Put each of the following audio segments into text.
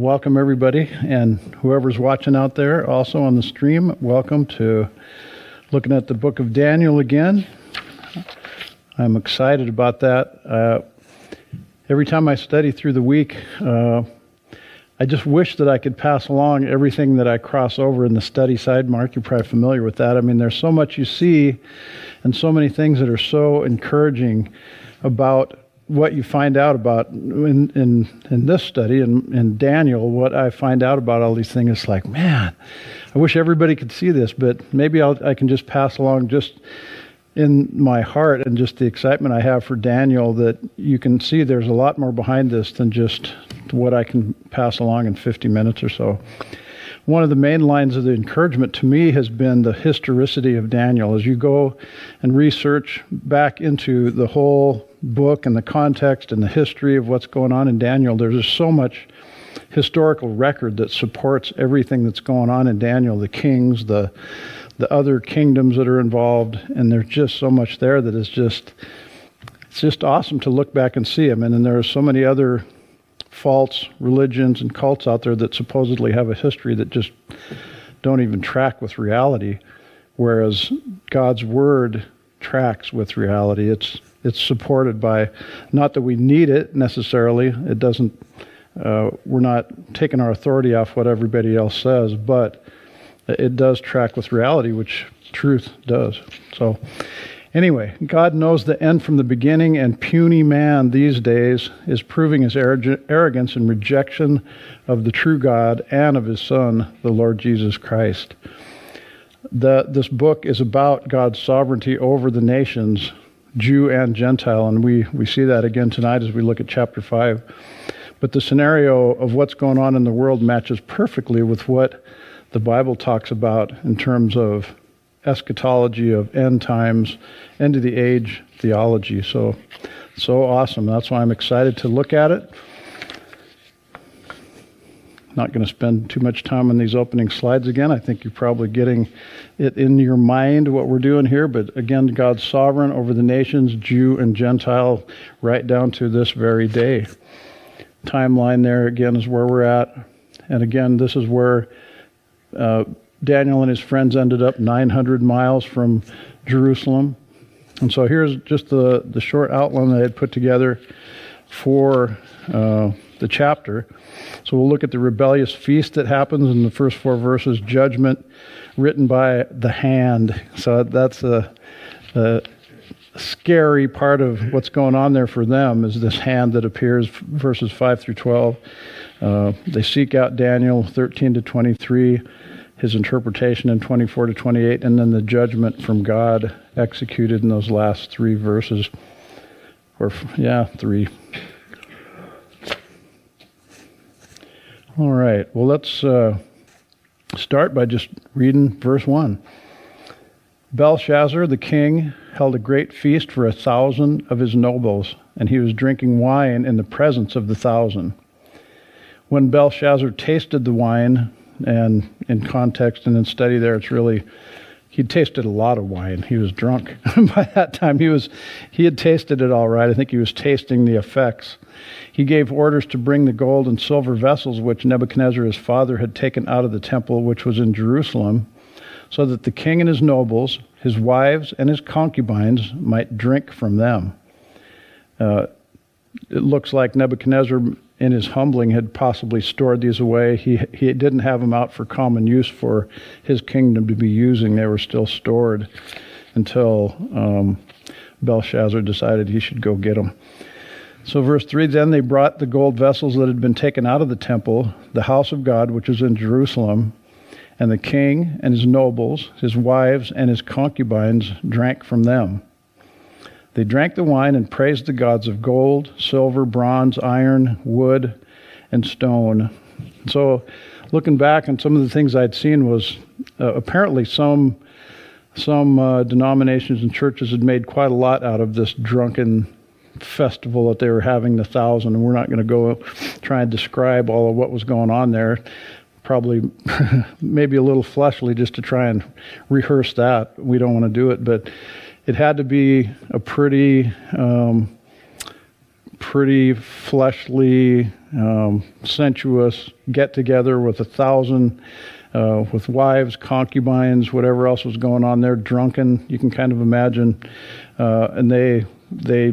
Welcome, everybody, and whoever's watching out there also on the stream, welcome to looking at the book of Daniel again. I'm excited about that. Uh, every time I study through the week, uh, I just wish that I could pass along everything that I cross over in the study side. Mark, you're probably familiar with that. I mean, there's so much you see and so many things that are so encouraging about what you find out about in, in, in this study in, in Daniel, what I find out about all these things is like, man, I wish everybody could see this, but maybe I'll, I can just pass along just in my heart and just the excitement I have for Daniel that you can see there's a lot more behind this than just what I can pass along in 50 minutes or so one of the main lines of the encouragement to me has been the historicity of Daniel. As you go and research back into the whole book and the context and the history of what's going on in Daniel, there's just so much historical record that supports everything that's going on in Daniel, the kings, the the other kingdoms that are involved, and there's just so much there that is just it's just awesome to look back and see them. And then there are so many other false religions and cults out there that supposedly have a history that just don't even track with reality, whereas God's word tracks with reality. It's it's supported by not that we need it necessarily. It doesn't. Uh, we're not taking our authority off what everybody else says, but it does track with reality, which truth does. So, Anyway, God knows the end from the beginning, and puny man these days is proving his arrogance and rejection of the true God and of his Son, the Lord Jesus Christ. The, this book is about God's sovereignty over the nations, Jew and Gentile, and we, we see that again tonight as we look at chapter 5. But the scenario of what's going on in the world matches perfectly with what the Bible talks about in terms of eschatology of end times, end of the age theology. So, so awesome. That's why I'm excited to look at it. Not going to spend too much time on these opening slides again. I think you're probably getting it in your mind what we're doing here. But again, God's sovereign over the nations, Jew and Gentile, right down to this very day. Timeline there again is where we're at. And again, this is where uh, Daniel and his friends ended up 900 miles from Jerusalem. And so here's just the, the short outline that I had put together for uh, the chapter. So we'll look at the rebellious feast that happens in the first four verses, judgment written by the hand. So that's a, a scary part of what's going on there for them is this hand that appears, verses 5 through 12. Uh, they seek out Daniel 13 to 23 his interpretation in 24 to 28, and then the judgment from God executed in those last three verses. Or, yeah, three. All right, well, let's uh, start by just reading verse 1. Belshazzar the king held a great feast for a thousand of his nobles, and he was drinking wine in the presence of the thousand. When Belshazzar tasted the wine, and in context and in study there, it's really he tasted a lot of wine. He was drunk by that time. He was he had tasted it all right. I think he was tasting the effects. He gave orders to bring the gold and silver vessels which Nebuchadnezzar his father had taken out of the temple which was in Jerusalem, so that the king and his nobles, his wives and his concubines might drink from them. Uh, it looks like Nebuchadnezzar in his humbling had possibly stored these away. He, he didn't have them out for common use for his kingdom to be using. They were still stored until um, Belshazzar decided he should go get them. So, verse 3 Then they brought the gold vessels that had been taken out of the temple, the house of God, which was in Jerusalem, and the king and his nobles, his wives, and his concubines drank from them. They drank the wine and praised the gods of gold, silver, bronze, iron, wood, and stone. So, looking back on some of the things I'd seen was uh, apparently some some uh, denominations and churches had made quite a lot out of this drunken festival that they were having the thousand and we're not going to go try and describe all of what was going on there probably maybe a little fleshly just to try and rehearse that we don't want to do it but it had to be a pretty um, pretty fleshly, um, sensuous get together with a thousand, uh, with wives, concubines, whatever else was going on there, drunken. You can kind of imagine, uh, and they they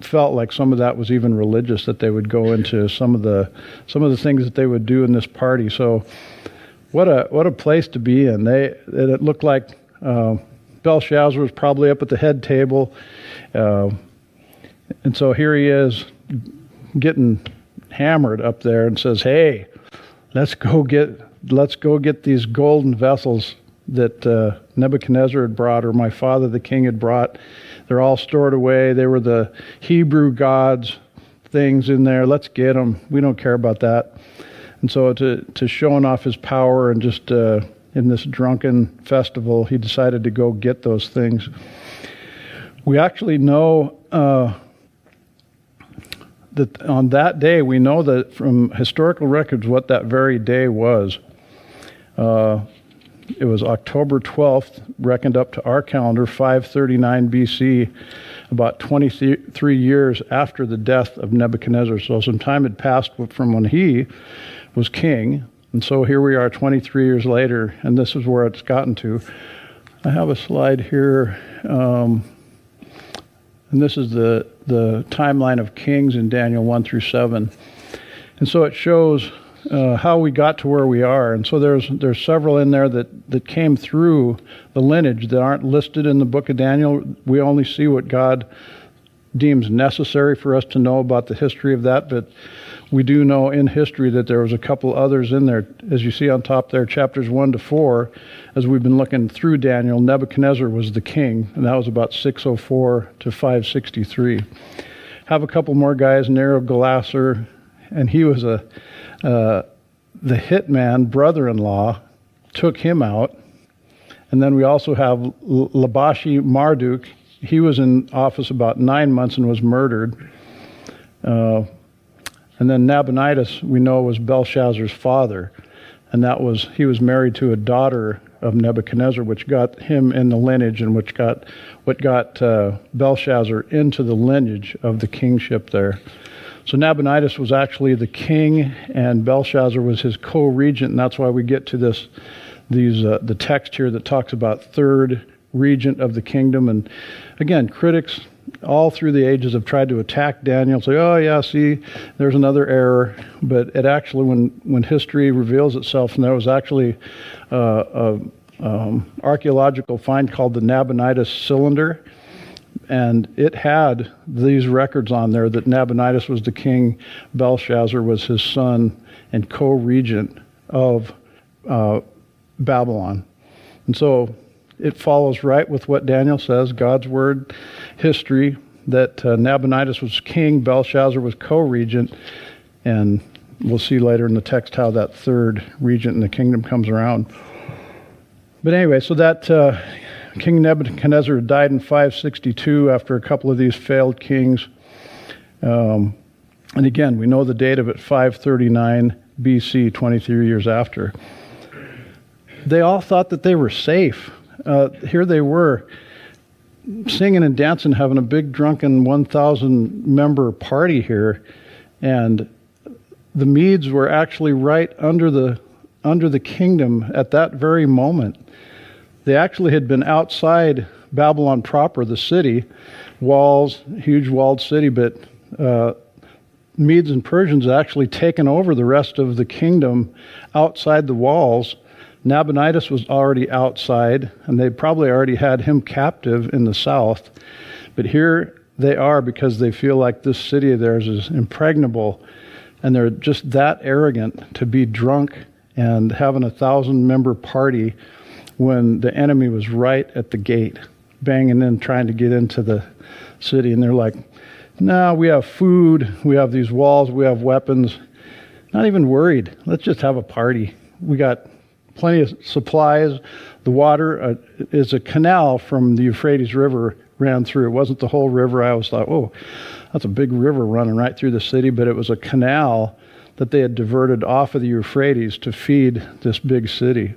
felt like some of that was even religious that they would go into some of the some of the things that they would do in this party. So, what a what a place to be in. They it looked like uh, Belshazzar was probably up at the head table, uh, and so here he is getting hammered up there and says, "Hey, let's go get let's go get these golden vessels that uh, Nebuchadnezzar had brought, or my father the king had brought." They're all stored away. They were the Hebrew gods things in there. Let's get them. We don't care about that. And so to to showing off his power and just uh, in this drunken festival, he decided to go get those things. We actually know uh, that on that day, we know that from historical records what that very day was. Uh, it was October 12th, reckoned up to our calendar, 539 BC, about 23 years after the death of Nebuchadnezzar. So some time had passed from when he was king. And so here we are 23 years later, and this is where it's gotten to. I have a slide here, um, and this is the, the timeline of kings in Daniel 1 through 7. And so it shows uh, how we got to where we are. And so there's there's several in there that, that came through the lineage that aren't listed in the book of Daniel. We only see what God deems necessary for us to know about the history of that, but we do know in history that there was a couple others in there. As you see on top there, chapters 1 to 4, as we've been looking through Daniel, Nebuchadnezzar was the king, and that was about 604 to 563. Have a couple more guys, Nerigal-Shazzar, and he was a uh, the hitman brother-in-law took him out, and then we also have Labashi Marduk. He was in office about nine months and was murdered. Uh, and then Nabonidus, we know, was Belshazzar's father, and that was he was married to a daughter of Nebuchadnezzar, which got him in the lineage, and which got what got uh, Belshazzar into the lineage of the kingship there. So Nabonidus was actually the king, and Belshazzar was his co-regent, and that's why we get to this, these uh, the text here that talks about third regent of the kingdom. And again, critics all through the ages have tried to attack Daniel, say, "Oh yeah, see, there's another error." But it actually, when when history reveals itself, and there was actually uh, a um, archaeological find called the Nabonidus cylinder and it had these records on there that Nabonidus was the king, Belshazzar was his son and co-regent of uh, Babylon. And so it follows right with what Daniel says, God's word, history, that uh, Nabonidus was king, Belshazzar was co-regent, and we'll see later in the text how that third regent in the kingdom comes around. But anyway, so that uh, King Nebuchadnezzar died in 562 after a couple of these failed kings. Um, and again, we know the date of it 539 BC, 23 years after. They all thought that they were safe. Uh, here they were singing and dancing, having a big drunken 1,000 member party here. And the Medes were actually right under the, under the kingdom at that very moment. They actually had been outside Babylon proper, the city, walls, huge walled city, but uh, Medes and Persians actually taken over the rest of the kingdom outside the walls. Nabonidus was already outside, and they probably already had him captive in the south. But here they are because they feel like this city of theirs is impregnable, and they're just that arrogant to be drunk and having a thousand member party when the enemy was right at the gate, banging in, trying to get into the city. And they're like, no, we have food, we have these walls, we have weapons. Not even worried. Let's just have a party. We got plenty of supplies. The water uh, is a canal from the Euphrates River ran through. It wasn't the whole river. I always thought, oh, that's a big river running right through the city, but it was a canal that they had diverted off of the Euphrates to feed this big city.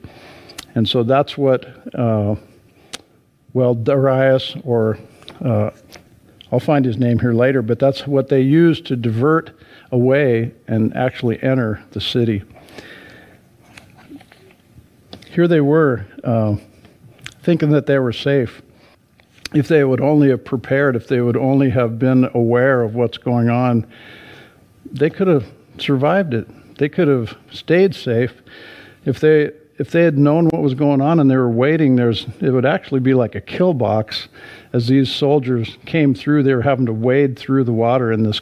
And so that's what, uh, well, Darius, or uh, I'll find his name here later, but that's what they used to divert away and actually enter the city. Here they were, uh, thinking that they were safe. If they would only have prepared, if they would only have been aware of what's going on, they could have survived it. They could have stayed safe if they if they had known what was going on and they were waiting, there's it would actually be like a kill box as these soldiers came through. They were having to wade through the water in this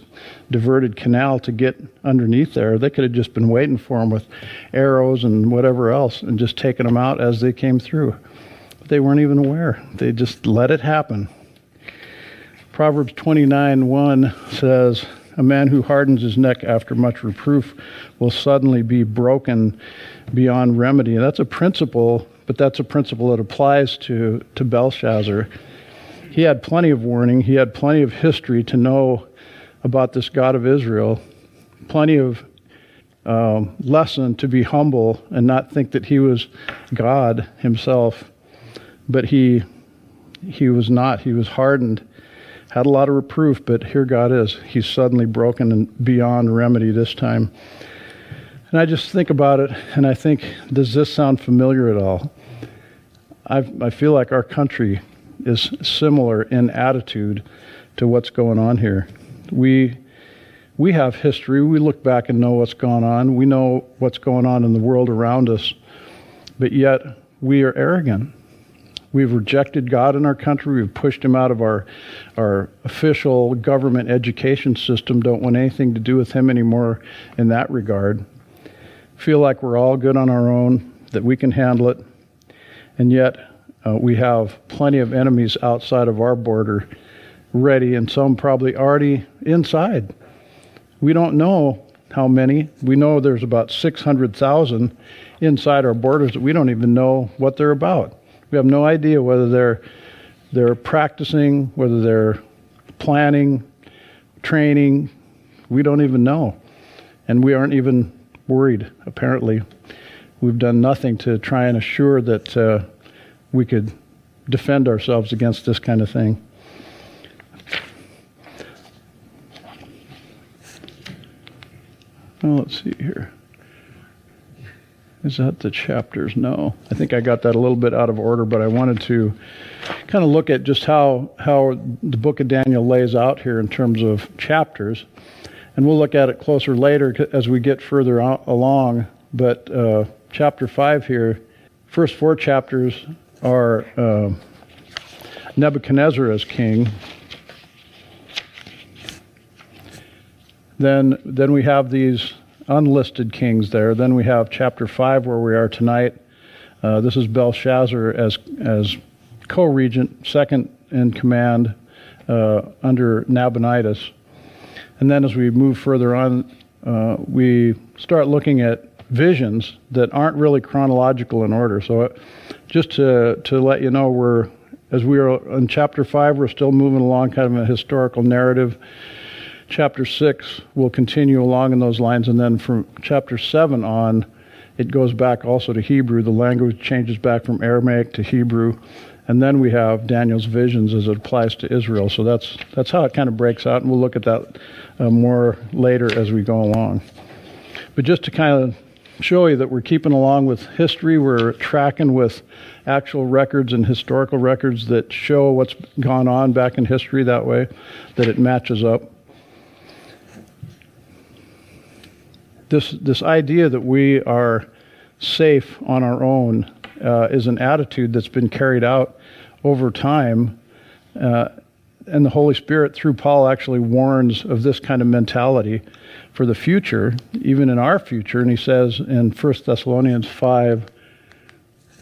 diverted canal to get underneath there. They could have just been waiting for them with arrows and whatever else and just taken them out as they came through. But they weren't even aware. They just let it happen. Proverbs 29 1 says, A man who hardens his neck after much reproof will suddenly be broken beyond remedy. And that's a principle, but that's a principle that applies to, to Belshazzar. He had plenty of warning, he had plenty of history to know about this God of Israel, plenty of um, lesson to be humble and not think that he was God himself. But he, he was not. He was hardened, had a lot of reproof, but here God is. He's suddenly broken and beyond remedy this time. And I just think about it and I think, does this sound familiar at all? i I feel like our country is similar in attitude to what's going on here. We, we have history. We look back and know what's gone on. We know what's going on in the world around us. But yet, we are arrogant. We've rejected God in our country. We've pushed him out of our, our official government education system. Don't want anything to do with him anymore in that regard feel like we're all good on our own, that we can handle it, and yet uh, we have plenty of enemies outside of our border ready, and some probably already inside. We don't know how many. We know there's about 600,000 inside our borders that we don't even know what they're about. We have no idea whether they're they're practicing, whether they're planning, training. We don't even know. And we aren't even worried, apparently. We've done nothing to try and assure that uh, we could defend ourselves against this kind of thing. Well, let's see here. Is that the chapters? No. I think I got that a little bit out of order, but I wanted to kind of look at just how, how the book of Daniel lays out here in terms of chapters and we'll look at it closer later as we get further along. But uh, chapter 5 here, first four chapters are uh, Nebuchadnezzar as king. Then, then we have these unlisted kings there. Then we have chapter 5 where we are tonight. Uh, this is Belshazzar as, as co regent, second in command uh, under Nabonidus. And then as we move further on, uh, we start looking at visions that aren't really chronological in order. So, uh, just to, to let you know, we're as we are in chapter five, we're still moving along kind of a historical narrative. Chapter six will continue along in those lines, and then from chapter seven on, it goes back also to Hebrew. The language changes back from Aramaic to Hebrew, and then we have Daniel's visions as it applies to Israel. So that's that's how it kind of breaks out, and we'll look at that uh, more later as we go along. But just to kind of show you that we're keeping along with history, we're tracking with actual records and historical records that show what's gone on back in history that way, that it matches up. This this idea that we are safe on our own uh, is an attitude that's been carried out over time. Uh, and the Holy Spirit, through Paul, actually warns of this kind of mentality for the future, even in our future. And he says in 1 Thessalonians 5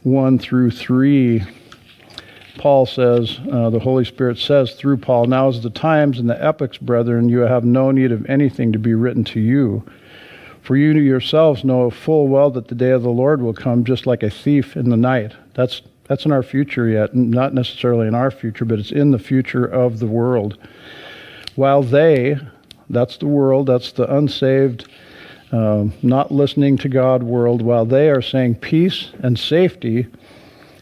1 through 3, Paul says, uh, the Holy Spirit says through Paul, Now is the times and the epochs, brethren, you have no need of anything to be written to you for you yourselves know full well that the day of the Lord will come just like a thief in the night. That's, that's in our future yet, not necessarily in our future, but it's in the future of the world. While they, that's the world, that's the unsaved, um, not listening to God world, while they are saying peace and safety,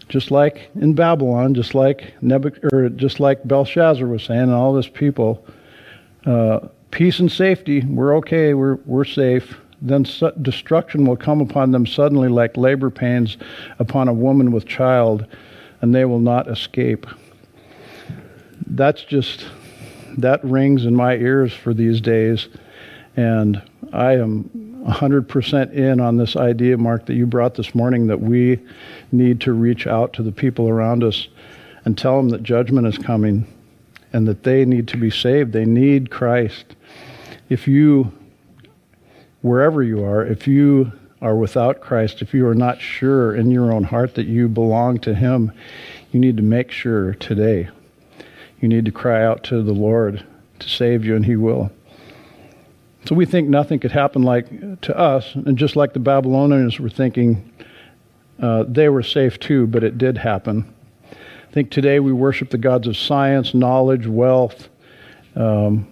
just like in Babylon, just like Nebuch- or just like Belshazzar was saying, and all this people, uh, peace and safety, we're okay, we're we're safe. Then su- destruction will come upon them suddenly, like labor pains upon a woman with child, and they will not escape. That's just that rings in my ears for these days, and I am 100% in on this idea, Mark, that you brought this morning that we need to reach out to the people around us and tell them that judgment is coming and that they need to be saved. They need Christ. If you, wherever you are, if you are without Christ, if you are not sure in your own heart that you belong to Him, you need to make sure today. You need to cry out to the Lord to save you, and He will. So we think nothing could happen like to us, and just like the Babylonians were thinking, uh, they were safe too, but it did happen. I think today we worship the gods of science, knowledge, wealth, um,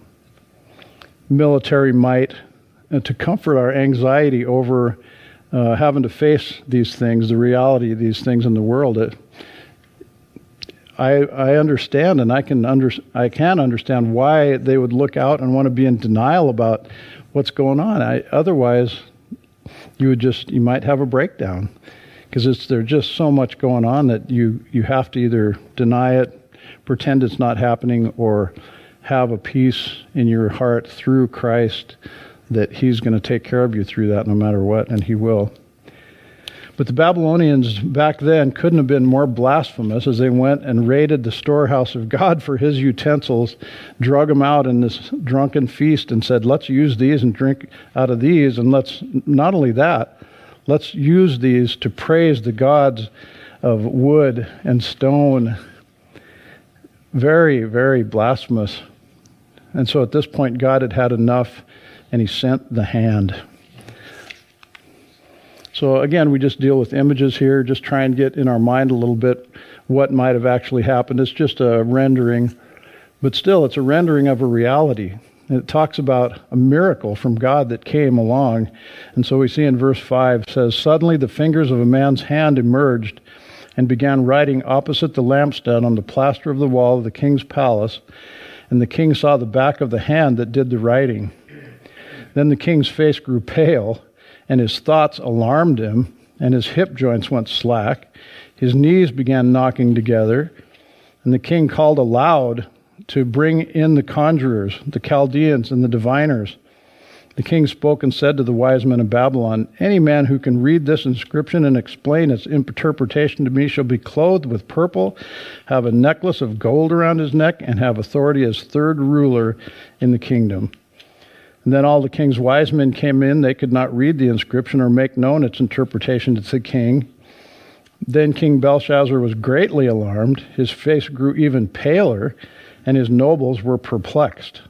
military might, and to comfort our anxiety over uh, having to face these things, the reality of these things in the world. It, I, I understand and I can under, I can understand why they would look out and want to be in denial about what's going on. I, otherwise, you would just you might have a breakdown because it's there's just so much going on that you you have to either deny it, pretend it's not happening, or have a peace in your heart through Christ that He's going to take care of you through that no matter what, and He will. But the Babylonians back then couldn't have been more blasphemous as they went and raided the storehouse of God for his utensils, drug them out in this drunken feast, and said, Let's use these and drink out of these. And let's not only that, let's use these to praise the gods of wood and stone. Very, very blasphemous. And so at this point, God had had enough, and he sent the hand. So again, we just deal with images here, just try and get in our mind a little bit what might have actually happened. It's just a rendering, but still, it's a rendering of a reality. It talks about a miracle from God that came along. And so we see in verse 5 says, Suddenly the fingers of a man's hand emerged and began writing opposite the lampstand on the plaster of the wall of the king's palace. And the king saw the back of the hand that did the writing. Then the king's face grew pale and his thoughts alarmed him, and his hip joints went slack. His knees began knocking together, and the king called aloud to bring in the conjurers, the Chaldeans, and the diviners. The king spoke and said to the wise men of Babylon, Any man who can read this inscription and explain its interpretation to me shall be clothed with purple, have a necklace of gold around his neck, and have authority as third ruler in the kingdom. And then all the king's wise men came in. They could not read the inscription or make known its interpretation to the king. Then King Belshazzar was greatly alarmed. His face grew even paler, and his nobles were perplexed.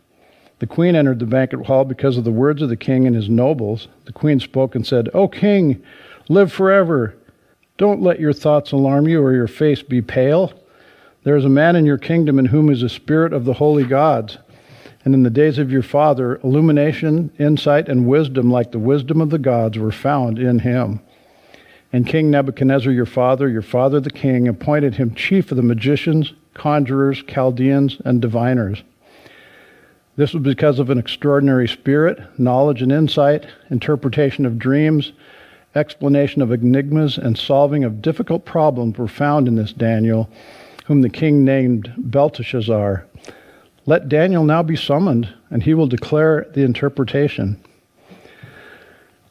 The queen entered the banquet hall because of the words of the king and his nobles. The queen spoke and said, O king, live forever. Don't let your thoughts alarm you or your face be pale. There is a man in your kingdom in whom is the spirit of the holy gods and in the days of your father, illumination, insight, and wisdom, like the wisdom of the gods, were found in him. And King Nebuchadnezzar, your father, your father the king, appointed him chief of the magicians, conjurers, Chaldeans, and diviners. This was because of an extraordinary spirit, knowledge and insight, interpretation of dreams, explanation of enigmas, and solving of difficult problems were found in this Daniel, whom the king named Belteshazzar. Let Daniel now be summoned, and he will declare the interpretation.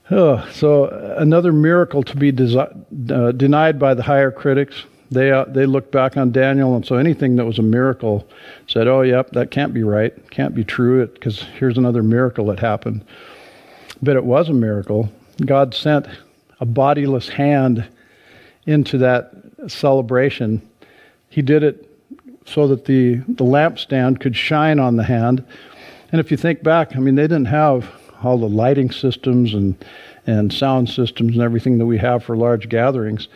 Oh, so, another miracle to be desi- uh, denied by the higher critics. They, uh, they looked back on Daniel, and so anything that was a miracle said, oh, yep, that can't be right, can't be true, because here's another miracle that happened. But it was a miracle. God sent a bodiless hand into that celebration. He did it so that the, the lampstand could shine on the hand. And if you think back, I mean, they didn't have all the lighting systems and, and sound systems and everything that we have for large gatherings.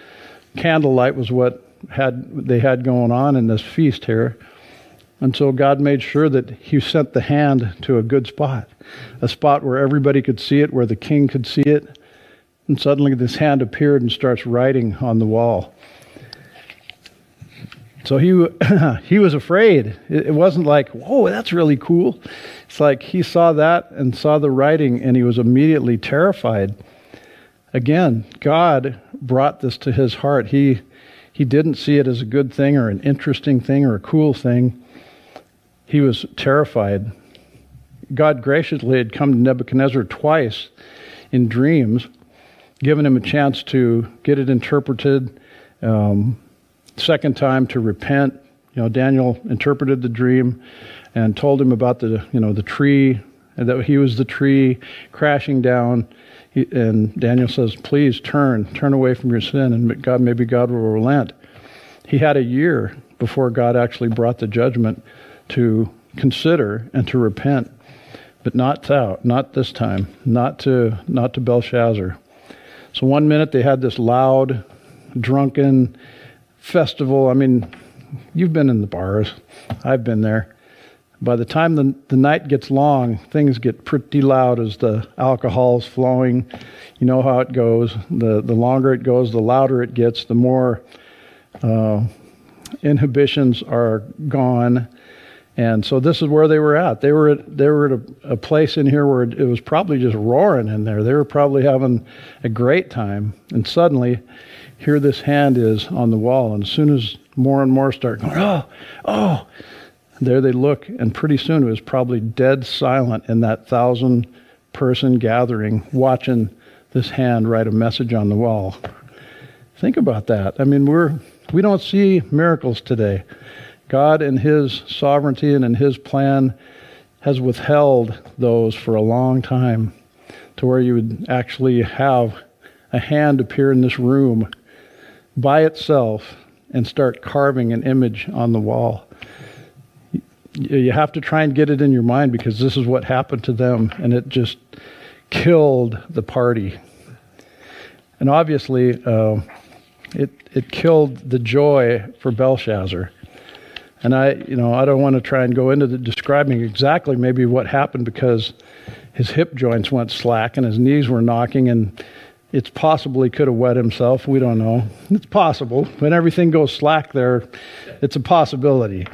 Candlelight was what had they had going on in this feast here. And so God made sure that He sent the hand to a good spot, a spot where everybody could see it, where the king could see it. And suddenly this hand appeared and starts writing on the wall. So he he was afraid. It, wasn't like, "Whoa, that's really cool." It's like he saw that and saw the writing, and he was immediately terrified. Again, God brought this to his heart. He he didn't see it as a good thing or an interesting thing or a cool thing. He was terrified. God graciously had come to Nebuchadnezzar twice in dreams, given him a chance to get it interpreted. Um, second time to repent. You know, Daniel interpreted the dream and told him about the you know the tree and that he was the tree crashing down. He, and Daniel says, "Please turn, turn away from your sin, and God, maybe God will relent." He had a year before God actually brought the judgment to consider and to repent, but not to, not this time, not to not to Belshazzar. So one minute they had this loud, drunken festival. I mean, you've been in the bars. I've been there. By the time the, the night gets long, things get pretty loud as the alcohol's flowing. You know how it goes. The, the longer it goes, the louder it gets, the more uh, inhibitions are gone. And so this is where they were at. They were at, they were at a, a place in here where it was probably just roaring in there. They were probably having a great time. And suddenly, here this hand is on the wall. And as soon as more and more start going, oh, oh, there they look, and pretty soon it was probably dead silent in that thousand person gathering watching this hand write a message on the wall. Think about that. I mean, we're we don't see miracles today. God in his sovereignty and in his plan has withheld those for a long time to where you would actually have a hand appear in this room by itself and start carving an image on the wall. You have to try and get it in your mind because this is what happened to them and it just killed the party. And obviously uh, it it killed the joy for Belshazzar and I you know I don't want to try and go into the describing exactly maybe what happened because his hip joints went slack and his knees were knocking and it's possible he could have wet himself we don't know. It's possible. When everything goes slack there it's a possibility.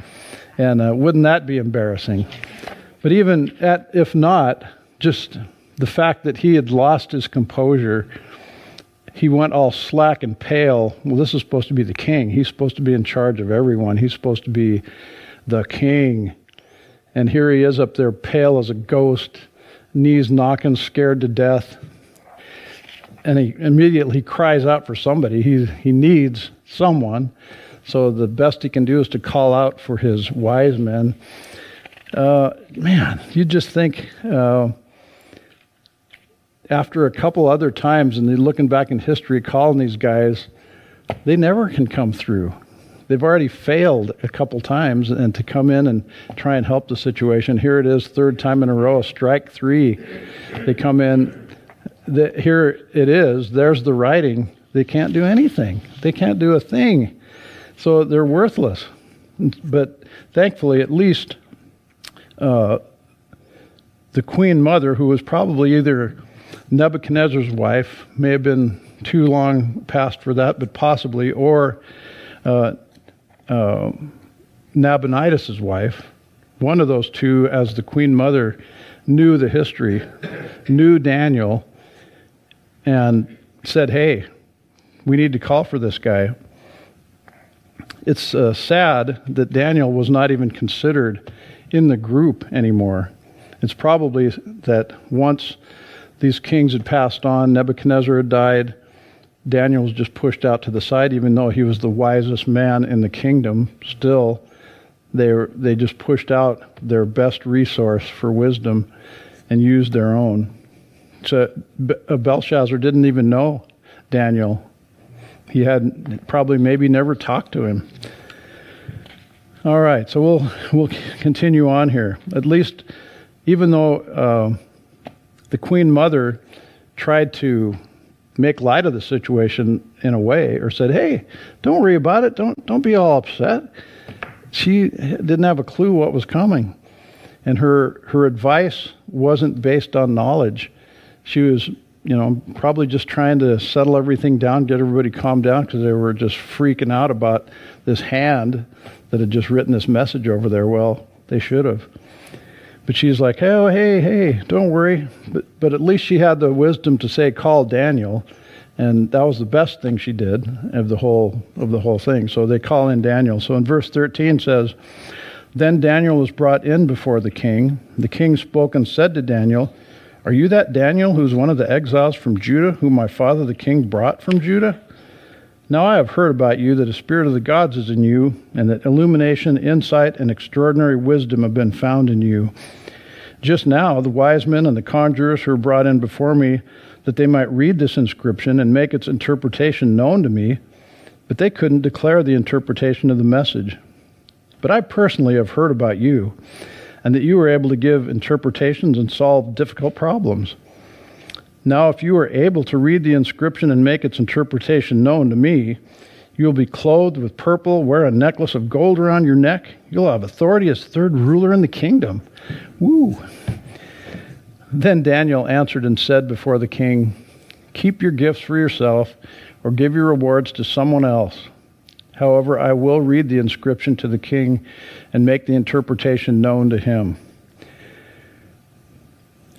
And uh, wouldn't that be embarrassing? But even at, if not, just the fact that he had lost his composure, he went all slack and pale. Well, this is supposed to be the king. He's supposed to be in charge of everyone. He's supposed to be the king. And here he is up there, pale as a ghost, knees knocking, scared to death. And he immediately cries out for somebody. He, he needs someone. So the best he can do is to call out for his wise men. Uh, man, you just think uh, after a couple other times, and looking back in history, calling these guys, they never can come through. They've already failed a couple times, and to come in and try and help the situation. Here it is, third time in a row, strike three. They come in. The, here it is. There's the writing. They can't do anything. They can't do a thing. So they're worthless. But thankfully, at least uh, the queen mother, who was probably either Nebuchadnezzar's wife, may have been too long past for that, but possibly, or uh, uh, Nabonidus' wife, one of those two, as the queen mother, knew the history, knew Daniel, and said, Hey, we need to call for this guy it's uh, sad that Daniel was not even considered in the group anymore. It's probably that once these kings had passed on, Nebuchadnezzar had died, Daniel was just pushed out to the side, even though he was the wisest man in the kingdom. Still, they, were, they just pushed out their best resource for wisdom and used their own. So uh, Belshazzar didn't even know Daniel he had probably maybe never talked to him. All right, so we'll we'll continue on here. At least, even though uh, the Queen Mother tried to make light of the situation in a way, or said, "Hey, don't worry about it. Don't don't be all upset." She didn't have a clue what was coming, and her her advice wasn't based on knowledge. She was you know, probably just trying to settle everything down, get everybody calmed down because they were just freaking out about this hand that had just written this message over there. Well, they should have. But she's like, oh, hey, hey, don't worry. But, but at least she had the wisdom to say, call Daniel. And that was the best thing she did of the whole of the whole thing. So they call in Daniel. So in verse 13 says, Then Daniel was brought in before the king. The king spoke and said to Daniel, Are you that Daniel who's one of the exiles from Judah, whom my father the king brought from Judah? Now I have heard about you that a spirit of the gods is in you, and that illumination, insight, and extraordinary wisdom have been found in you. Just now, the wise men and the conjurers who were brought in before me, that they might read this inscription and make its interpretation known to me, but they couldn't declare the interpretation of the message. But I personally have heard about you, and that you were able to give interpretations and solve difficult problems. Now, if you are able to read the inscription and make its interpretation known to me, you will be clothed with purple, wear a necklace of gold around your neck. You'll have authority as third ruler in the kingdom. Woo! Then Daniel answered and said before the king, Keep your gifts for yourself, or give your rewards to someone else. However, I will read the inscription to the king and make the interpretation known to him.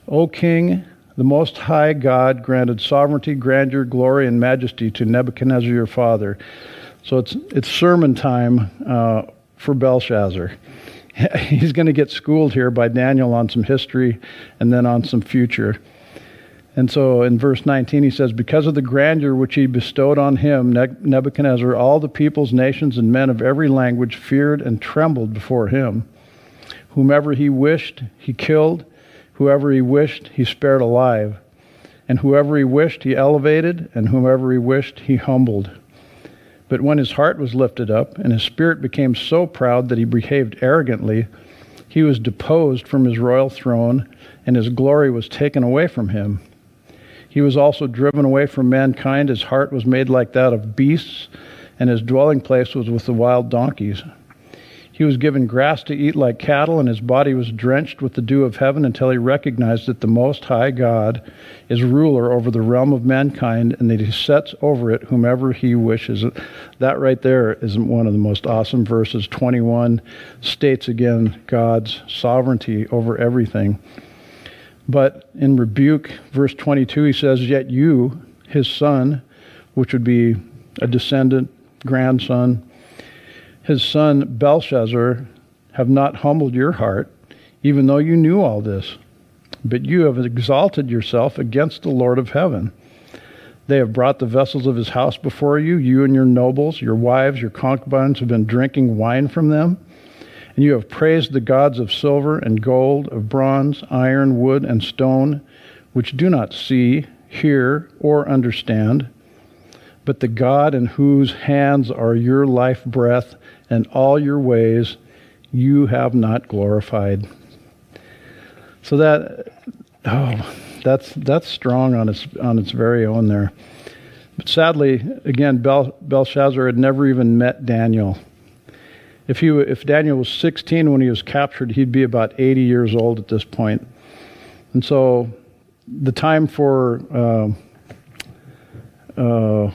O king, the Most High God granted sovereignty, grandeur, glory, and majesty to Nebuchadnezzar your father. So it's, it's sermon time uh, for Belshazzar. He's going to get schooled here by Daniel on some history and then on some future. And so in verse 19, he says, Because of the grandeur which he bestowed on him, Nebuchadnezzar, all the peoples, nations, and men of every language feared and trembled before him. Whomever he wished, he killed Whoever he wished, he spared alive. And whoever he wished, he elevated, and whomever he wished, he humbled. But when his heart was lifted up, and his spirit became so proud that he behaved arrogantly, he was deposed from his royal throne, and his glory was taken away from him. He was also driven away from mankind. His heart was made like that of beasts, and his dwelling place was with the wild donkeys. He was given grass to eat like cattle, and his body was drenched with the dew of heaven until he recognized that the Most High God is ruler over the realm of mankind and that he sets over it whomever he wishes. That right there is one of the most awesome verses. 21 states again God's sovereignty over everything. But in rebuke, verse 22, he says, Yet you, his son, which would be a descendant, grandson, his son Belshazzar have not humbled your heart, even though you knew all this. But you have exalted yourself against the Lord of heaven. They have brought the vessels of his house before you. You and your nobles, your wives, your concubines have been drinking wine from them. And you have praised the gods of silver and gold, of bronze, iron, wood, and stone, which do not see, hear, or understand. But the God in whose hands are your life breath and all your ways you have not glorified. So that oh, that's that's strong on its on its very own there. But sadly, again, Bel, Belshazzar had never even met Daniel. If he if Daniel was 16 when he was captured, he'd be about 80 years old at this point. And so, the time for uh, uh,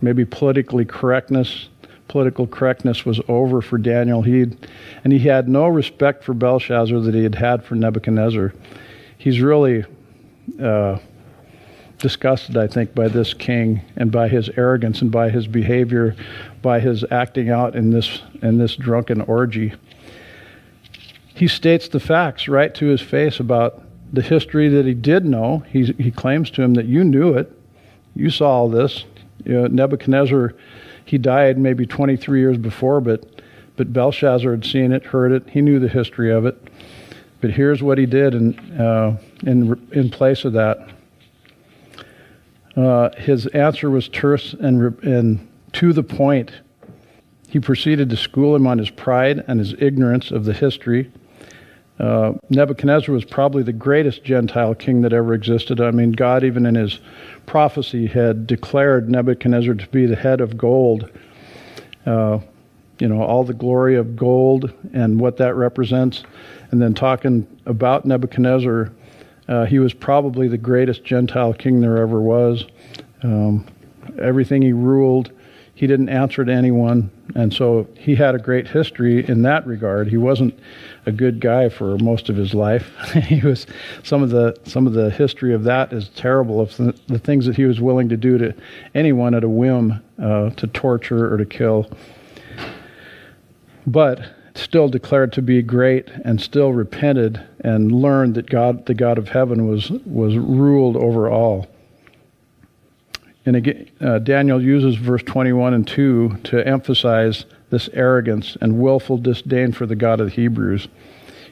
maybe politically correctness political correctness was over for Daniel. He and he had no respect for Belshazzar that he had had for Nebuchadnezzar. He's really uh, disgusted, I think, by this king and by his arrogance and by his behavior, by his acting out in this in this drunken orgy. He states the facts right to his face about the history that he did know. He, he claims to him that you knew it. You saw all this. You know, Nebuchadnezzar he died maybe 23 years before, but, but Belshazzar had seen it, heard it. He knew the history of it. But here's what he did in, uh, in, in place of that. Uh, his answer was terse and, and to the point. He proceeded to school him on his pride and his ignorance of the history. Uh, Nebuchadnezzar was probably the greatest Gentile king that ever existed. I mean, God, even in his prophecy had declared Nebuchadnezzar to be the head of gold. Uh, you know, all the glory of gold and what that represents. And then talking about Nebuchadnezzar Uh, he was probably the greatest Gentile king there ever was. Um, everything he ruled, he didn't answer to anyone, and so he had a great history in that regard. He wasn't a good guy for most of his life. he was some of the some of the history of that is terrible. Of the, the things that he was willing to do to anyone at a whim, uh, to torture or to kill, but still declared to be great and still repented and learned that God, the God of heaven, was was ruled over all. And again, uh, Daniel uses verse 21 and 2 to emphasize this arrogance and willful disdain for the God of the Hebrews.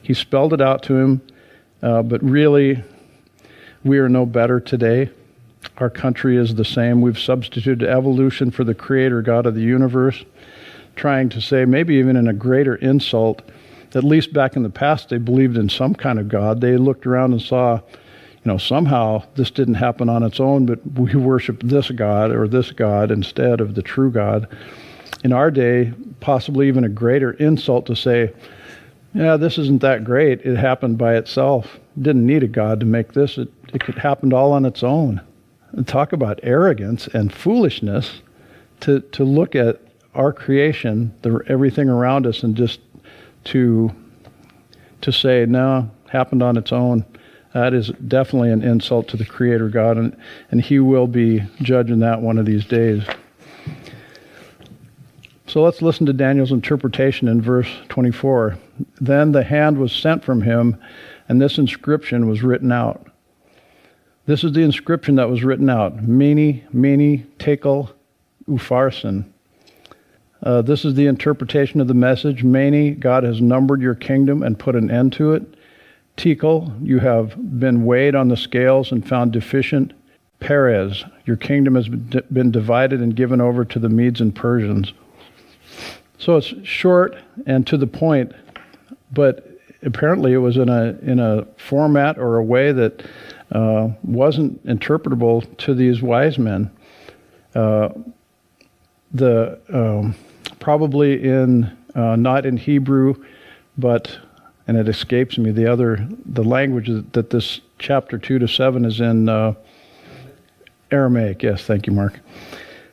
He spelled it out to him, uh, but really, we are no better today. Our country is the same. We've substituted evolution for the creator God of the universe, trying to say, maybe even in a greater insult, at least back in the past, they believed in some kind of God. They looked around and saw you know, somehow this didn't happen on its own, but we worship this God or this God instead of the true God. In our day, possibly even a greater insult to say, yeah, this isn't that great. It happened by itself. It didn't need a God to make this. It, it could happen all on its own. And talk about arrogance and foolishness to, to look at our creation, the, everything around us, and just to, to say, no, happened on its own. That is definitely an insult to the Creator God, and, and He will be judging that one of these days. So let's listen to Daniel's interpretation in verse 24. Then the hand was sent from him, and this inscription was written out. This is the inscription that was written out Mene, Mene, Tekel, Upharsin. Uh, this is the interpretation of the message. Mene, God has numbered your kingdom and put an end to it. Tekel, you have been weighed on the scales and found deficient. Peres, your kingdom has been divided and given over to the Medes and Persians. So it's short and to the point, but apparently it was in a in a format or a way that uh, wasn't interpretable to these wise men. Uh, the um, probably in uh, not in Hebrew, but and it escapes me the other the language that this chapter two to seven is in uh, Aramaic. Yes, thank you, Mark.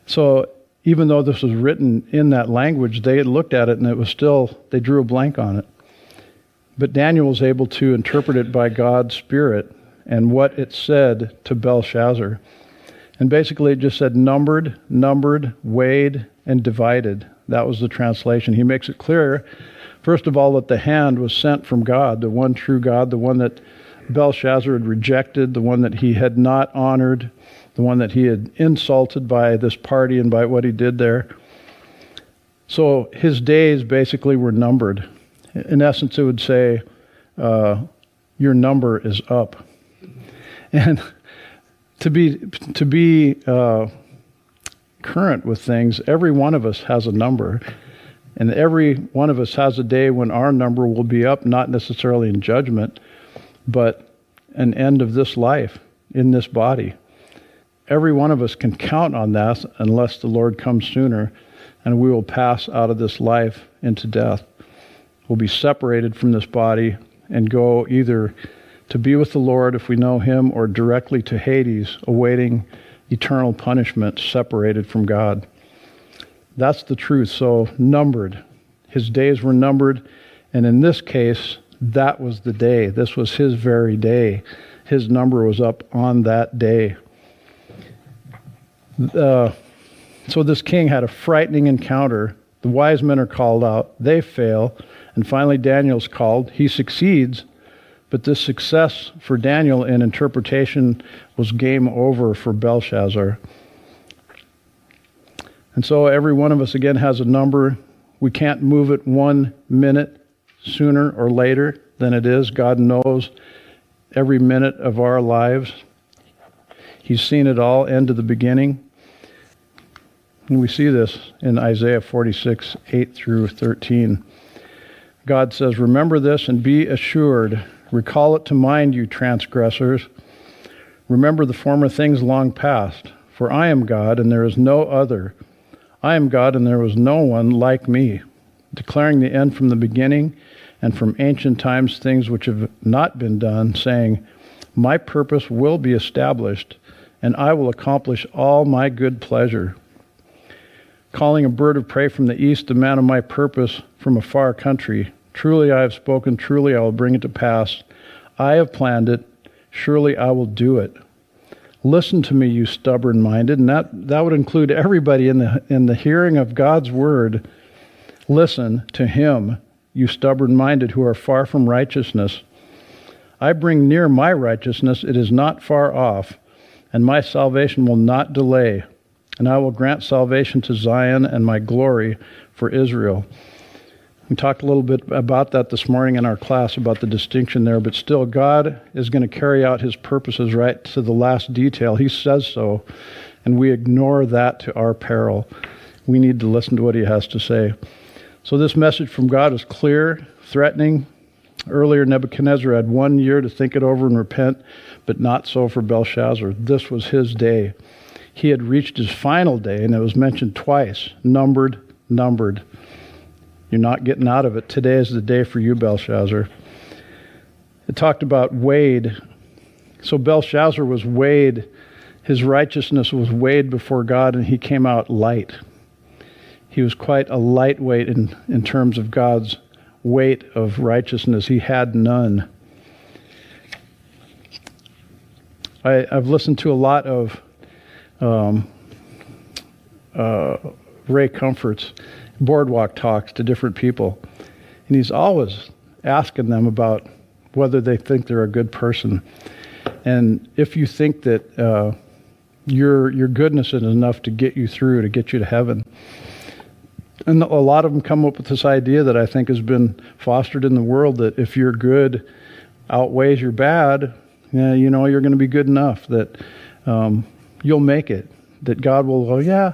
So even though this was written in that language, they had looked at it and it was still they drew a blank on it. But Daniel was able to interpret it by God's Spirit and what it said to Belshazzar. And basically, it just said numbered, numbered, weighed, and divided. That was the translation. He makes it clear First of all, that the hand was sent from God, the one true God, the one that Belshazzar had rejected, the one that he had not honored, the one that he had insulted by this party and by what he did there. So his days basically were numbered. In essence, it would say, uh, Your number is up. And to be, to be uh, current with things, every one of us has a number. And every one of us has a day when our number will be up, not necessarily in judgment, but an end of this life in this body. Every one of us can count on that unless the Lord comes sooner, and we will pass out of this life into death. We'll be separated from this body and go either to be with the Lord if we know Him or directly to Hades, awaiting eternal punishment, separated from God. That's the truth. So, numbered. His days were numbered. And in this case, that was the day. This was his very day. His number was up on that day. Uh, so, this king had a frightening encounter. The wise men are called out, they fail. And finally, Daniel's called. He succeeds. But this success for Daniel in interpretation was game over for Belshazzar. And so every one of us, again, has a number. We can't move it one minute sooner or later than it is. God knows every minute of our lives. He's seen it all, end to the beginning. And we see this in Isaiah 46, 8 through 13. God says, Remember this and be assured. Recall it to mind, you transgressors. Remember the former things long past. For I am God, and there is no other. I am God, and there was no one like me, declaring the end from the beginning and from ancient times things which have not been done, saying, my purpose will be established, and I will accomplish all my good pleasure. Calling a bird of prey from the east, the man of my purpose from a far country. Truly I have spoken, truly I will bring it to pass. I have planned it, surely I will do it. Listen to me, you stubborn minded, and that, that would include everybody in the in the hearing of God's word. Listen to him, you stubborn minded who are far from righteousness. I bring near my righteousness, it is not far off, and my salvation will not delay. And I will grant salvation to Zion and my glory for Israel. We talked a little bit about that this morning in our class about the distinction there, but still, God is going to carry out his purposes right to the last detail. He says so, and we ignore that to our peril. We need to listen to what he has to say. So, this message from God is clear, threatening, Earlier, Nebuchadnezzar had one year to think it over and repent, but not so for Belshazzar. This was his day. He had reached his final day, and it was mentioned twice numbered, numbered. You're not getting out of it. Today is the day for you, Belshazzar. It talked about weighed. So Belshazzar was weighed. His righteousness was weighed before God, and he came out light. He was quite a lightweight in, in terms of God's weight of righteousness. He had none. I, have listened to a lot of um, uh, Ray Comfort's boardwalk talks to different people, and he's always asking them about whether they think they're a good person. And if you think that uh, your your goodness is enough to get you through, to get you to heaven, and a lot of them come up with this idea that I think has been fostered in the world that if your good outweighs your bad, yeah, you know, you're going to be good enough that um, you'll make it. That God will go, yeah,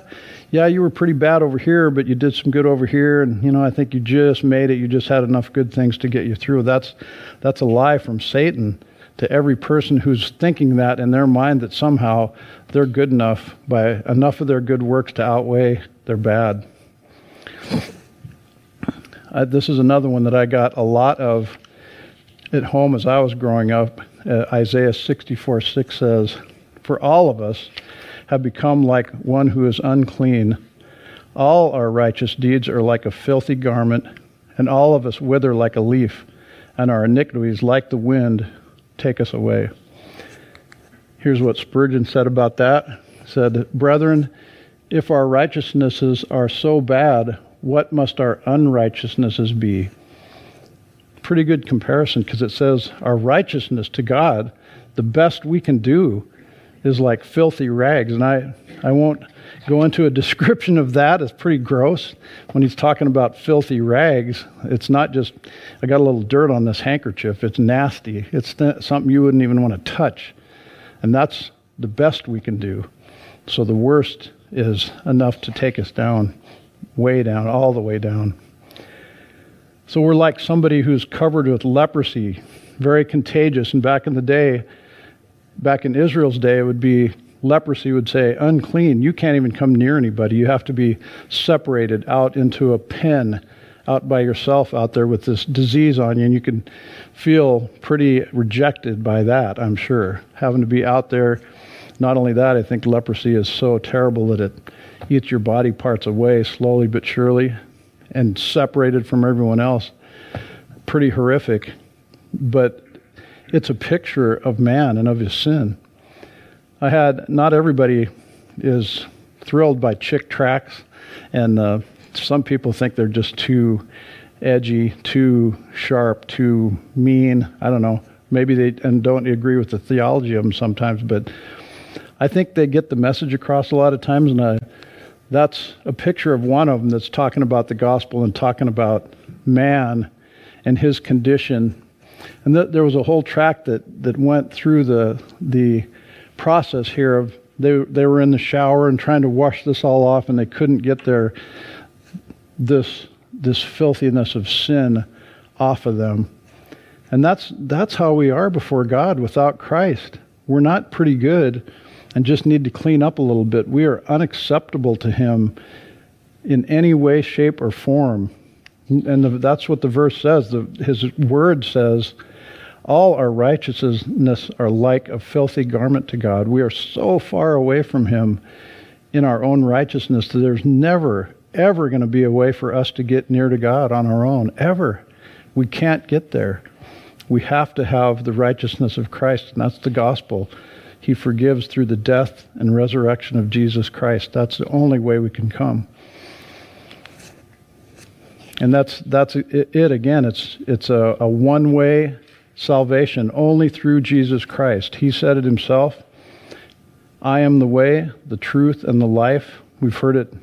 yeah, you were pretty bad over here, but you did some good over here, and you know, I think you just made it. You just had enough good things to get you through. That's that's a lie from Satan to every person who's thinking that in their mind that somehow they're good enough by enough of their good works to outweigh their bad. Uh, this is another one that I got a lot of at home as I was growing up. Uh, Isaiah 64 6 says, For all of us have become like one who is unclean. All our righteous deeds are like a filthy garment, and all of us wither like a leaf, and our iniquities, like the wind, take us away. Here's what Spurgeon said about that. He said, Brethren, if our righteousnesses are so bad, what must our unrighteousnesses be? Pretty good comparison because it says our righteousness to God, the best we can do is like filthy rags. And I, I won't go into a description of that. It's pretty gross. When he's talking about filthy rags, it's not just, I got a little dirt on this handkerchief. It's nasty. It's th- something you wouldn't even want to touch. And that's the best we can do. So the worst is enough to take us down way down, all the way down. So we're like somebody who's covered with leprosy, very contagious. And back in the day, back in Israel's day, it would be leprosy would say, unclean. You can't even come near anybody. You have to be separated out into a pen out by yourself out there with this disease on you. And you can feel pretty rejected by that, I'm sure. Having to be out there. Not only that, I think leprosy is so terrible that it eats your body parts away slowly but surely and separated from everyone else. Pretty horrific. But it's a picture of man and of his sin. I had, not everybody is thrilled by Chick tracts, and uh, some people think they're just too edgy, too sharp, too mean. I don't know. Maybe they and don't agree with the theology of them sometimes, but I think they get the message across a lot of times, and I that's a picture of one of them that's talking about the gospel and talking about man and his condition. And th- there was a whole track that, that went through the, the process here of they, they were in the shower and trying to wash this all off, and they couldn't get their this this filthiness of sin off of them. And that's that's how we are before God without Christ. We're not pretty good and just need to clean up a little bit. We are unacceptable to Him in any way, shape, or form. And the, that's what the verse says. The, his word says, All our righteousness are like a filthy garment to God. We are so far away from Him in our own righteousness that there's never, ever going to be a way for us to get near to God on our own. Ever. We can't get there. We have to have the righteousness of Christ, and that's the gospel. He forgives through the death and resurrection of Jesus Christ. That's the only way we can come. And that's that's it again. It's it's a, a one-way salvation only through Jesus Christ. He said it himself. I am the way, the truth, and the life. We've heard it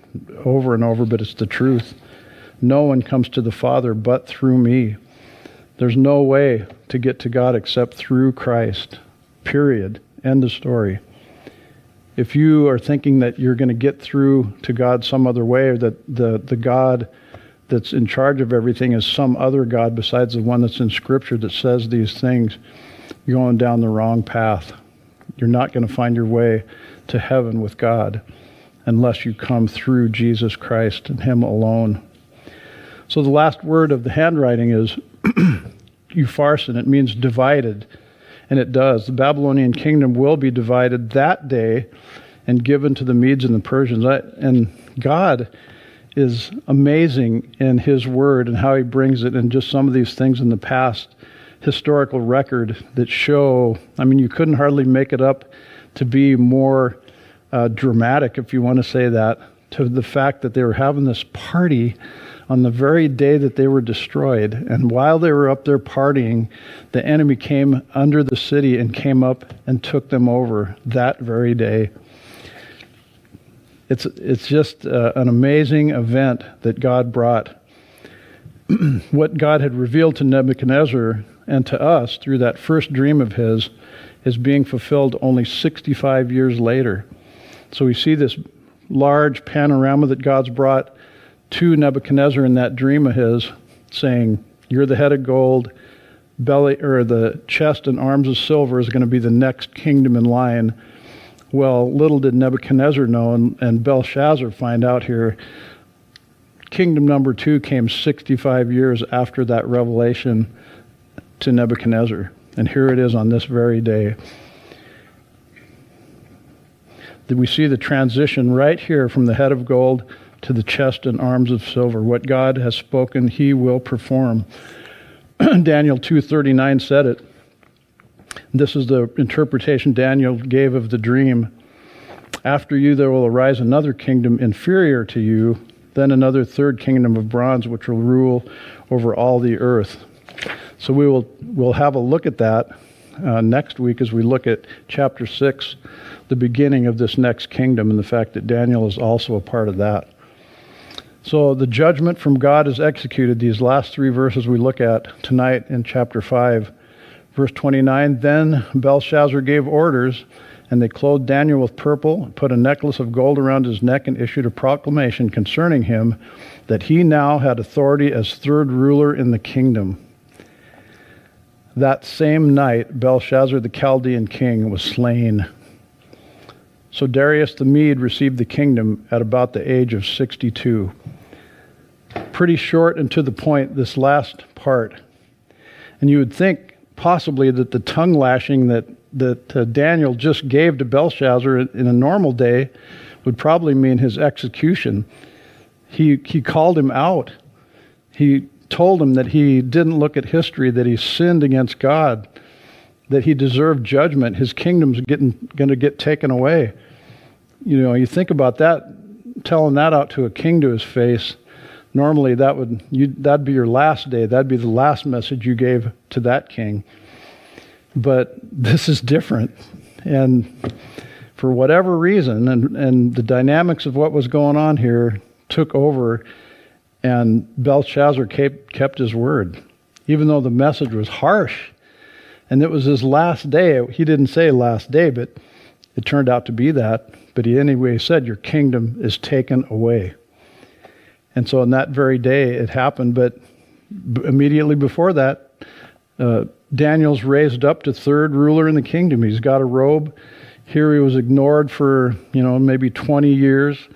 over and over, but it's the truth. No one comes to the Father but through me. There's no way to get to God except through Christ. Period. End of story. If you are thinking that you're going to get through to God some other way, or that the, the God that's in charge of everything is some other God besides the one that's in Scripture that says these things, you're going down the wrong path. You're not going to find your way to heaven with God unless you come through Jesus Christ and Him alone. So the last word of the handwriting is upharsin. It means divided. And it does. The Babylonian kingdom will be divided that day and given to the Medes and the Persians. And God is amazing in His Word and how He brings it, and just some of these things in the past historical record that show. I mean, you couldn't hardly make it up to be more uh, dramatic, if you want to say that, to the fact that they were having this party on the very day that they were destroyed. And while they were up there partying, the enemy came under the city and came up and took them over that very day. It's, it's just uh, an amazing event that God brought. what God had revealed to Nebuchadnezzar and to us through that first dream of his is being fulfilled only 65 years later. So we see this large panorama that God's brought to Nebuchadnezzar in that dream of his, saying, You're the head of gold, belly or the chest and arms of silver is going to be the next kingdom in line well, little did Nebuchadnezzar know, and, and Belshazzar find out here. Kingdom number two came 65 years after that revelation to Nebuchadnezzar. And here it is on this very day. We see the transition right here from the head of gold to the chest and arms of silver. What God has spoken, he will perform. Daniel 2:39 said it. This is the interpretation Daniel gave of the dream. After you, there will arise another kingdom inferior to you, then another third kingdom of bronze, which will rule over all the earth. So we will we'll have a look at that uh, next week as we look at chapter six, the beginning of this next kingdom, and the fact that Daniel is also a part of that. So the judgment from God is executed. These last three verses we look at tonight in chapter five Verse 29 Then Belshazzar gave orders, and they clothed Daniel with purple, put a necklace of gold around his neck, and issued a proclamation concerning him that he now had authority as third ruler in the kingdom. That same night, Belshazzar the Chaldean king was slain. So Darius the Mede received the kingdom at about the age of 62. Pretty short and to the point, this last part. And you would think possibly that the tongue lashing that that uh, Daniel just gave to Belshazzar in a normal day would probably mean his execution. He he called him out. He told him that he didn't look at history, that he sinned against God, that he deserved judgment. His kingdom's getting going to get taken away. You know, you think about that, telling that out to a king to his face normally that would you that'd be your last day. That'd be the last message you gave to that king. But this is different. And for whatever reason and, and the dynamics of what was going on here took over and belshazzar kept, kept his word. Even though the message was harsh and it was his last day he didn't say last day but it turned out to be that. But he anyway said your kingdom is taken away and so on that very day it happened. But b- immediately before that, uh, Daniel's raised up to third ruler in the kingdom. He's got a robe. Here he was ignored for, you know, maybe 20 years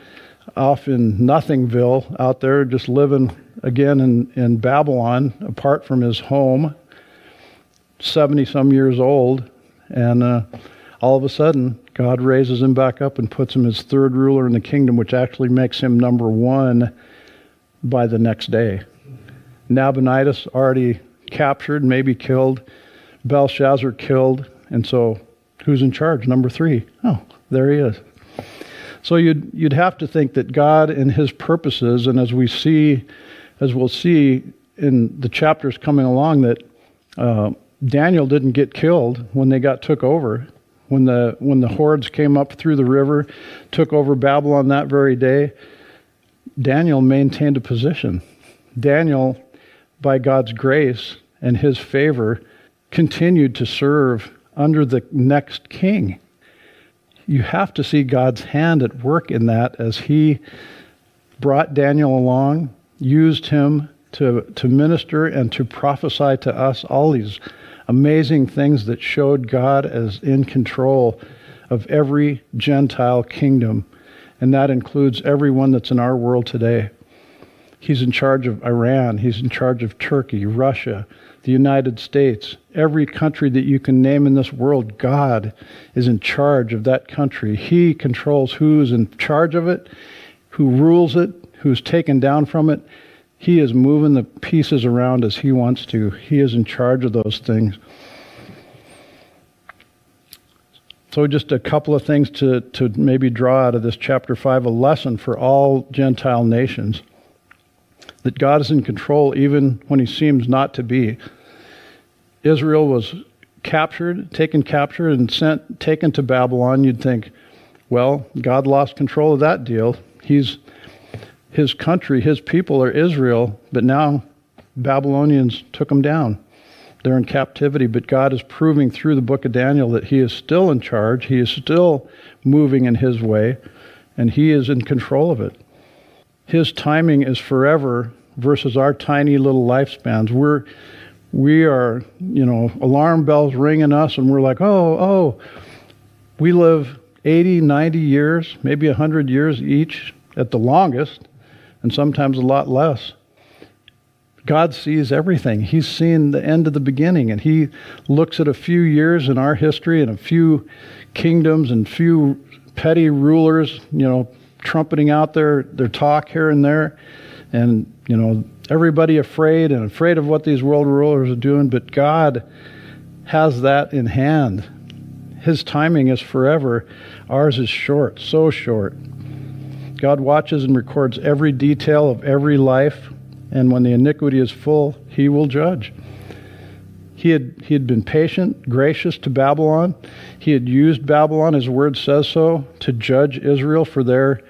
off in Nothingville out there, just living again in, in Babylon, apart from his home. 70 some years old, and uh, all of a sudden, God raises him back up and puts him as third ruler in the kingdom, which actually makes him number one by the next day. Nabonidus already captured, maybe killed, Belshazzar killed, and so who's in charge? Number three. Oh, there he is. So you'd you'd have to think that God and His purposes, and as we see, as we'll see in the chapters coming along, that uh, Daniel didn't get killed when they got took over. When the when the hordes came up through the river, took over Babylon that very day, Daniel maintained a position. Daniel, by God's grace and His favor, continued to serve under the next king. You have to see God's hand at work in that as He brought Daniel along, used him to, to minister and to prophesy to us all these amazing things that showed God as in control of every Gentile kingdom, and that includes everyone that's in our world today. He's in charge of Iran, he's in charge of Turkey, Russia, the United States, every country that you can name in this world. God is in charge of that country. He controls who's in charge of it, who rules it, who's taken down from it, he is moving the pieces around as He wants to. He is in charge of those things. So, just a couple of things to, to maybe draw out of this chapter 5 a lesson for all Gentile nations that God is in control even when He seems not to be. Israel was captured, taken captured, and sent, taken to Babylon. You'd think, well, God lost control of that deal. He's his country, his people are Israel, but now Babylonians took them down. They're in captivity, but God is proving through the book of Daniel that he is still in charge, he is still moving in his way, and he is in control of it. His timing is forever versus our tiny little lifespans. We're we are, you know, alarm bells ringing us and we're like, "Oh, oh, we live 80, 90 years, maybe 100 years each at the longest and sometimes a lot less. God sees everything. He's seen the end of the beginning, and He looks at a few years in our history and a few kingdoms and few petty rulers, you know, trumpeting out their, their talk here and there, and, you know, everybody afraid and afraid of what these world rulers are doing, but God has that in hand. His timing is forever, ours is short, so short. God watches and records every detail of every life, and when the iniquity is full, he will judge. He had, he had been patient, gracious to Babylon. He had used Babylon, his word says so, to judge Israel for their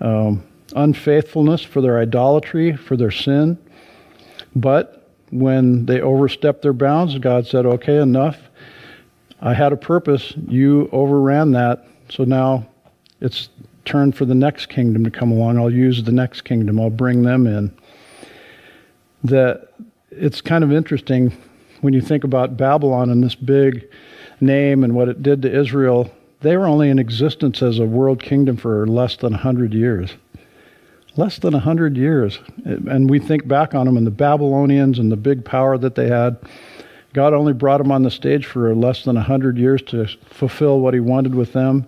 um, unfaithfulness, for their idolatry, for their sin. But when they overstepped their bounds, God said, Okay, enough. I had a purpose. You overran that. So now it's turn for the next kingdom to come along. I'll use the next kingdom. I'll bring them in. That it's kind of interesting when you think about Babylon and this big name and what it did to Israel. They were only in existence as a world kingdom for less than 100 years. Less than 100 years. And we think back on them and the Babylonians and the big power that they had. God only brought them on the stage for less than 100 years to fulfill what He wanted with them,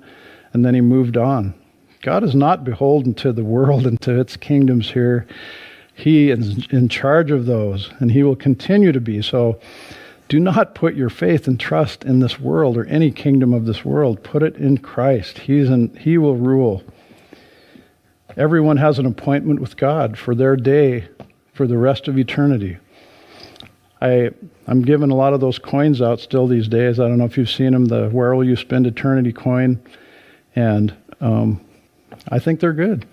and then He moved on. God is not beholden to the world and to its kingdoms here. He is in charge of those, and He will continue to be. So do not put your faith and trust in this world or any kingdom of this world. Put it in Christ. He's in, he will rule. Everyone has an appointment with God for their day, for the rest of eternity. I, I'm giving a lot of those coins out still these days. I don't know if you've seen them, the Where Will You Spend Eternity coin. And um, I think they're good.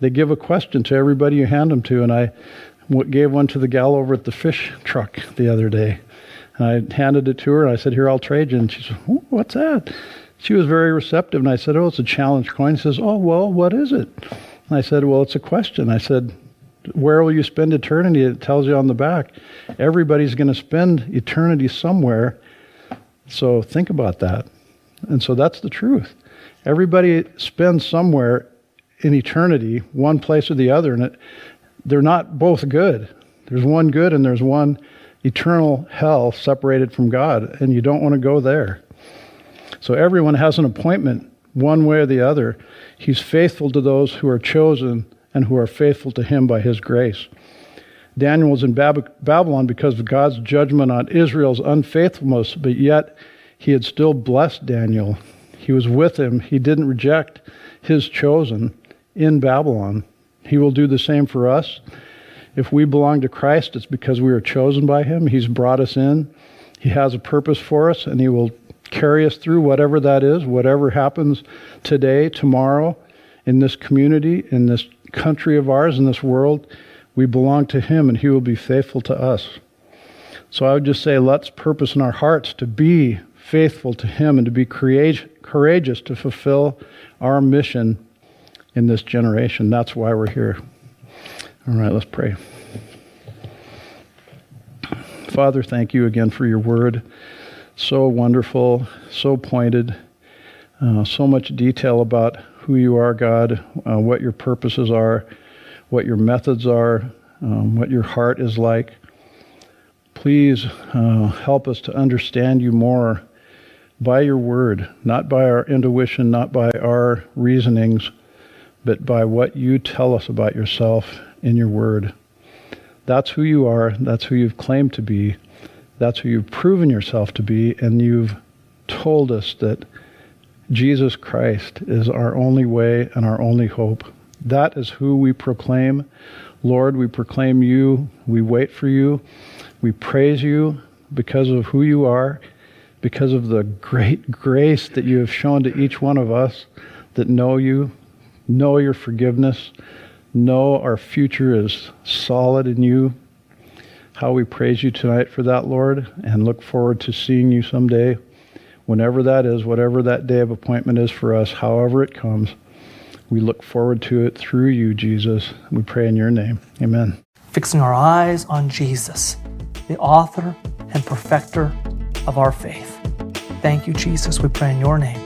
They give a question to everybody you hand them to, and I gave one to the gal over at the fish truck the other day. And I handed it to her, and I said, Here, I'll trade you. And she said, What's that? She was very receptive, and I said, Oh, it's a challenge coin. She says, Oh, well, what is it? And I said, Well, it's a question. I said, Where will you spend eternity? It tells you on the back. Everybody's going to spend eternity somewhere. So think about that. And so that's the truth. Everybody spends somewhere in eternity, one place or the other, and it, they're not both good. There's one good and there's one eternal hell separated from God, and you don't want to go there. So everyone has an appointment, one way or the other. He's faithful to those who are chosen and who are faithful to him by his grace. Daniel was in Bab- Babylon because of God's judgment on Israel's unfaithfulness, but yet he had still blessed Daniel. He was with him. He didn't reject his chosen in Babylon. He will do the same for us. If we belong to Christ, it's because we are chosen by him. He's brought us in. He has a purpose for us, and he will carry us through whatever that is, whatever happens today, tomorrow, in this community, in this country of ours, in this world. We belong to Him and He will be faithful to us. So I would just say, let's purpose in our hearts to be faithful to Him and to be courageous to fulfill our mission in this generation. That's why we're here. All right, let's pray. Father, thank you again for your word. So wonderful, so pointed, uh, so much detail about who you are, God, uh, what your purposes are what your methods are, um, what your heart is like. Please uh, help us to understand you more by your word, not by our intuition, not by our reasonings, but by what you tell us about yourself in your word. That's who you are. That's who you've claimed to be. That's who you've proven yourself to be. And you've told us that Jesus Christ is our only way and our only hope. That is who we proclaim. Lord, we proclaim you. We wait for you. We praise you because of who you are, because of the great grace that you have shown to each one of us that know you, know your forgiveness, know our future is solid in you. How we praise you tonight for that, Lord, and look forward to seeing you someday, whenever that is, whatever that day of appointment is for us, however it comes. We look forward to it through you, Jesus. We pray in your name. Amen. Fixing our eyes on Jesus, the author and perfecter of our faith. Thank you, Jesus. We pray in your name.